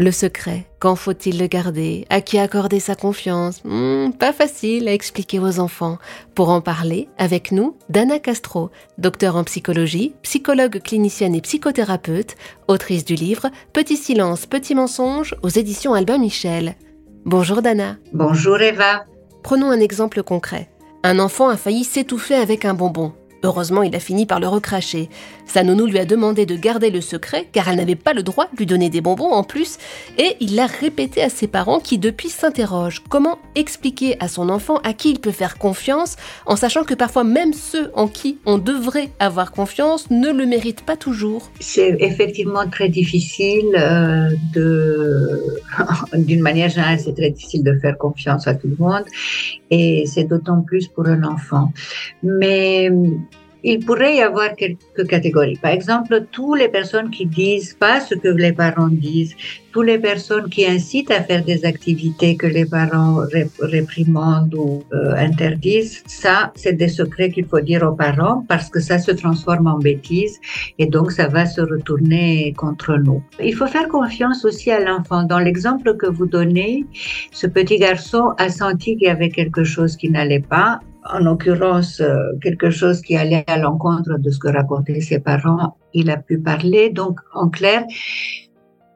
Le secret, quand faut-il le garder? À qui accorder sa confiance? Hmm, Pas facile à expliquer aux enfants. Pour en parler, avec nous, Dana Castro, docteur en psychologie, psychologue clinicienne et psychothérapeute, autrice du livre Petit silence, petit mensonge aux éditions Albin Michel. Bonjour Dana. Bonjour Eva. Prenons un exemple concret. Un enfant a failli s'étouffer avec un bonbon. Heureusement, il a fini par le recracher. Sa nounou lui a demandé de garder le secret, car elle n'avait pas le droit de lui donner des bonbons en plus, et il l'a répété à ses parents qui depuis s'interrogent comment expliquer à son enfant à qui il peut faire confiance, en sachant que parfois même ceux en qui on devrait avoir confiance ne le méritent pas toujours? C'est effectivement très difficile euh, de... D'une manière générale, c'est très difficile de faire confiance à tout le monde, et c'est d'autant plus pour un enfant. Mais il pourrait y avoir quelques catégories. Par exemple, toutes les personnes qui disent pas ce que les parents disent, toutes les personnes qui incitent à faire des activités que les parents réprimandent ou euh, interdisent, ça, c'est des secrets qu'il faut dire aux parents parce que ça se transforme en bêtises et donc ça va se retourner contre nous. Il faut faire confiance aussi à l'enfant. Dans l'exemple que vous donnez, ce petit garçon a senti qu'il y avait quelque chose qui n'allait pas en l'occurrence euh, quelque chose qui allait à l'encontre de ce que racontaient ses parents, il a pu parler. Donc, en clair,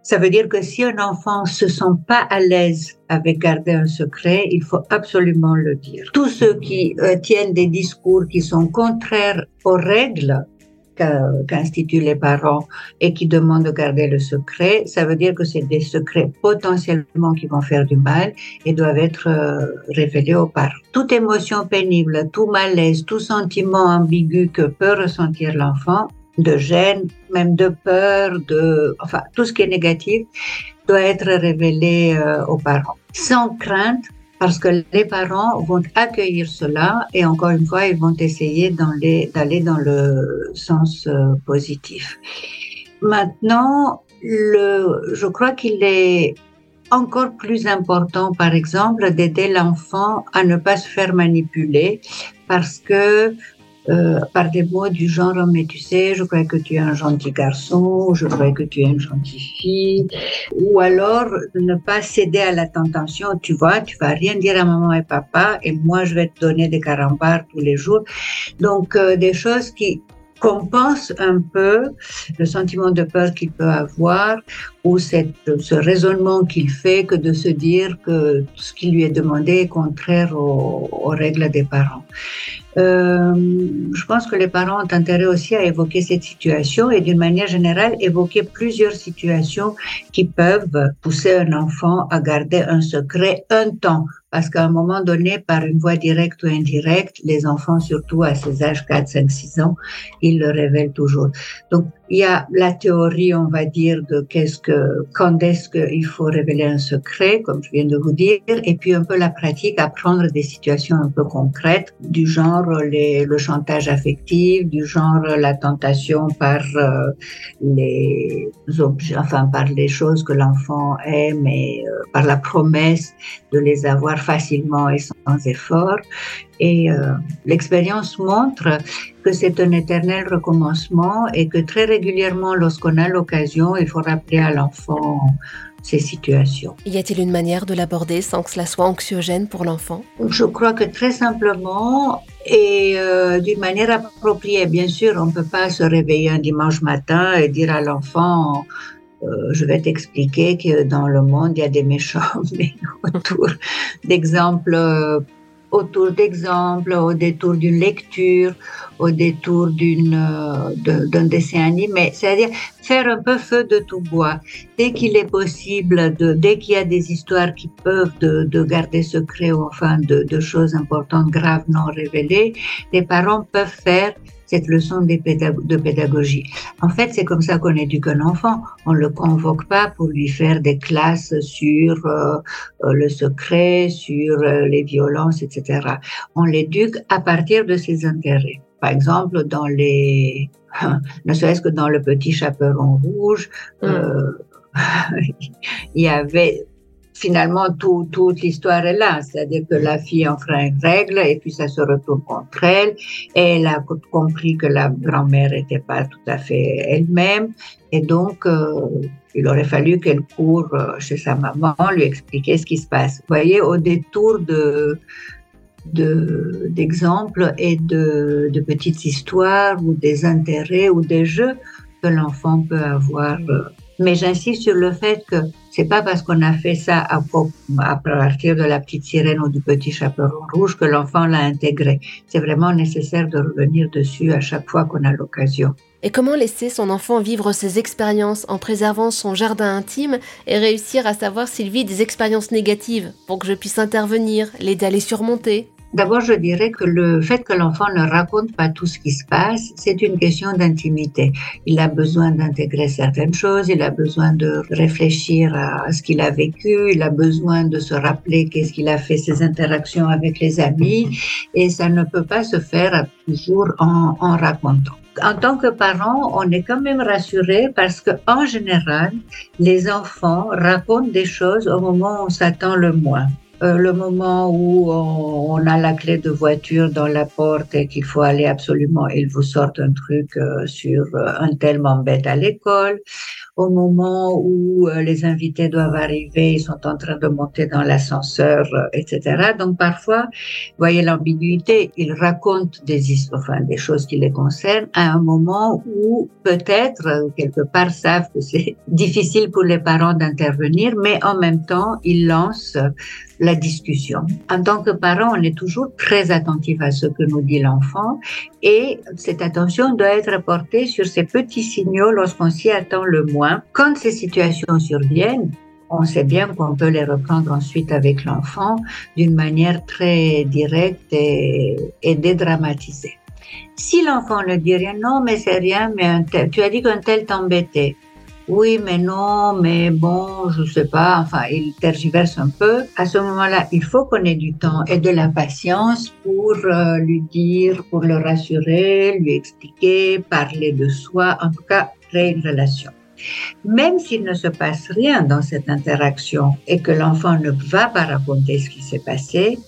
ça veut dire que si un enfant se sent pas à l'aise avec garder un secret, il faut absolument le dire. Tous ceux qui euh, tiennent des discours qui sont contraires aux règles qu'instituent les parents et qui demandent de garder le secret, ça veut dire que c'est des secrets potentiellement qui vont faire du mal et doivent être euh, révélés aux parents. Toute émotion pénible, tout malaise, tout sentiment ambigu que peut ressentir l'enfant, de gêne, même de peur, de, enfin, tout ce qui est négatif, doit être révélé euh, aux parents. Sans crainte, parce que les parents vont accueillir cela et encore une fois, ils vont essayer d'aller dans le sens euh, positif. Maintenant, je crois qu'il est encore plus important, par exemple, d'aider l'enfant à ne pas se faire manipuler parce que euh, par des mots du genre mais tu sais je crois que tu es un gentil garçon je crois que tu es une gentille fille. Ou alors ne pas céder à la tentation. Tu vois tu vas rien dire à maman et papa et moi je vais te donner des carambars tous les jours. Donc euh, des choses qui compense un peu le sentiment de peur qu'il peut avoir ou cette, ce raisonnement qu'il fait que de se dire que ce qui lui est demandé est contraire aux, règles des parents. Euh, je pense que les parents ont intérêt aussi à évoquer cette situation et d'une manière générale évoquer plusieurs situations qui peuvent pousser un enfant à garder un secret un temps parce qu'à un moment donné, par une voie directe ou indirecte, les enfants, surtout à ces âges 4, 5, 6 ans, ils le révèlent toujours. Donc, il y a la théorie, on va dire, de qu'est-ce que, quand est-ce qu'il faut révéler un secret, comme je viens de vous dire, et puis un peu la pratique, apprendre des situations un peu concrètes, du genre le chantage affectif, du genre la tentation par euh, les objets, enfin par les choses que l'enfant aime et euh, par la promesse de les avoir facilement et sans effort. Et euh, l'expérience montre que c'est un éternel recommencement et que très régulièrement, lorsqu'on a l'occasion, il faut rappeler à l'enfant ces situations. Y a-t-il une manière de l'aborder sans que cela soit anxiogène pour l'enfant? Je crois que très simplement et euh, d'une manière appropriée. Bien sûr, on ne peut pas se réveiller un dimanche matin et dire à l'enfant euh, je vais t'expliquer que dans le monde, il y a des méchants, mais autour d'exemples autour d'exemples, au détour d'une lecture, au détour d'une euh, d'un dessin animé, c'est-à-dire faire un peu feu de tout bois. Dès qu'il est possible, dès qu'il y a des histoires qui peuvent de, de garder secret ou enfin de choses importantes, graves, non révélées, les parents peuvent faire cette leçon de pédagogie. En fait, c'est comme ça qu'on éduque un enfant. On le convoque pas pour lui faire des classes sur euh, euh, le secret, sur euh, les violences, etc. On l'éduque à partir de ses intérêts. Par exemple, dans les, ne serait-ce que dans le petit chaperon rouge, mm. il y avait finalement, tout, toute l'histoire est là. C'est-à-dire que la fille enfreint une règle et puis ça se retourne contre elle. Elle a compris que la grand-mère n'était pas tout à fait elle-même. Et donc, euh, il aurait fallu qu'elle court euh, chez sa maman, lui expliquer ce qui se passe. Vous voyez, au détour de d'exemples et de, de petites histoires ou des intérêts ou des jeux que l'enfant peut avoir euh, mais j'insiste sur le fait que c'est pas parce qu'on a fait ça à, à, partir de la petite sirène ou du petit chaperon rouge que l'enfant l'a intégré. C'est vraiment nécessaire de revenir dessus à chaque fois qu'on a l'occasion. Et comment laisser son enfant vivre ses expériences en préservant son jardin intime et réussir à savoir s'il vit des expériences négatives pour que je puisse intervenir, l'aider à les surmonter? D'abord, je dirais que le fait que l'enfant ne raconte pas tout ce qui se passe, c'est une question d'intimité. Il a besoin d'intégrer certaines choses, il a besoin de réfléchir à ce qu'il a vécu, il a besoin de se rappeler qu'est-ce qu'il a fait, ses interactions avec les amis, et ça ne peut pas se faire toujours en, en racontant en tant que parent, on est quand même rassuré parce que en général, les enfants racontent des choses au moment où on s'attend le moins. Euh, le moment où on, a la clé de voiture dans la porte et qu'il faut aller absolument, il vous sort un truc euh, sur euh, un tel m'embête à l'école, au moment où les invités doivent arriver, ils sont en train de monter dans l'ascenseur, etc. Donc parfois, voyez l'ambiguïté, ils racontent des histoires, des choses qui les concernent à un moment où peut-être quelque part savent que c'est difficile pour les parents d'intervenir, mais en même temps, ils lancent la discussion. En tant que parent, on est toujours très attentif à ce que nous dit l'enfant et cette attention doit être portée sur ces petits signaux lorsqu'on s'y attend le moins. Quand ces situations surviennent, on sait bien qu'on peut les reprendre ensuite avec l'enfant d'une manière très directe et, dédramatisée. Si l'enfant ne dit rien, non, mais c'est rien, mais tu as dit qu'un tel t'embêtait oui, mais non, mais bon, je sais pas, enfin, il tergiverse un peu. À ce moment-là, il faut qu'on ait du temps et de la patience pour euh, lui dire, pour le rassurer, lui expliquer, parler de soi, en tout cas, créer une relation. Même s'il ne se passe rien dans cette interaction et que l'enfant ne va pas raconter ce qui s'est passé,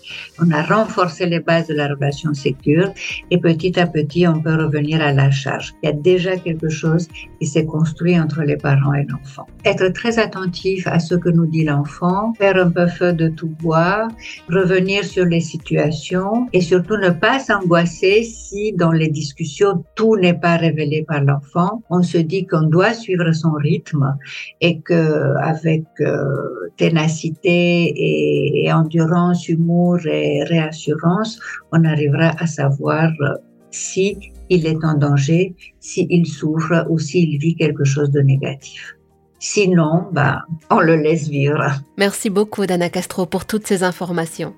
on a renforcé les bases de la relation sécure et petit à petit, on peut revenir à la charge. Il y a déjà quelque chose qui s'est construit entre les parents et l'enfant. Être très attentif à ce que nous dit l'enfant, faire un peu feu de tout bois, revenir sur les situations et surtout ne pas s'angoisser si dans les discussions tout n'est pas révélé par l'enfant. On se dit qu'on doit suivre son rythme et que avec euh, ténacité et, endurance, humour et réassurance, on arrivera à savoir euh, si il est en danger, s'il souffre ou s'il vit quelque chose de négatif. Sinon, bah, on le laisse vivre. Merci beaucoup, Dana Castro, pour toutes ces informations.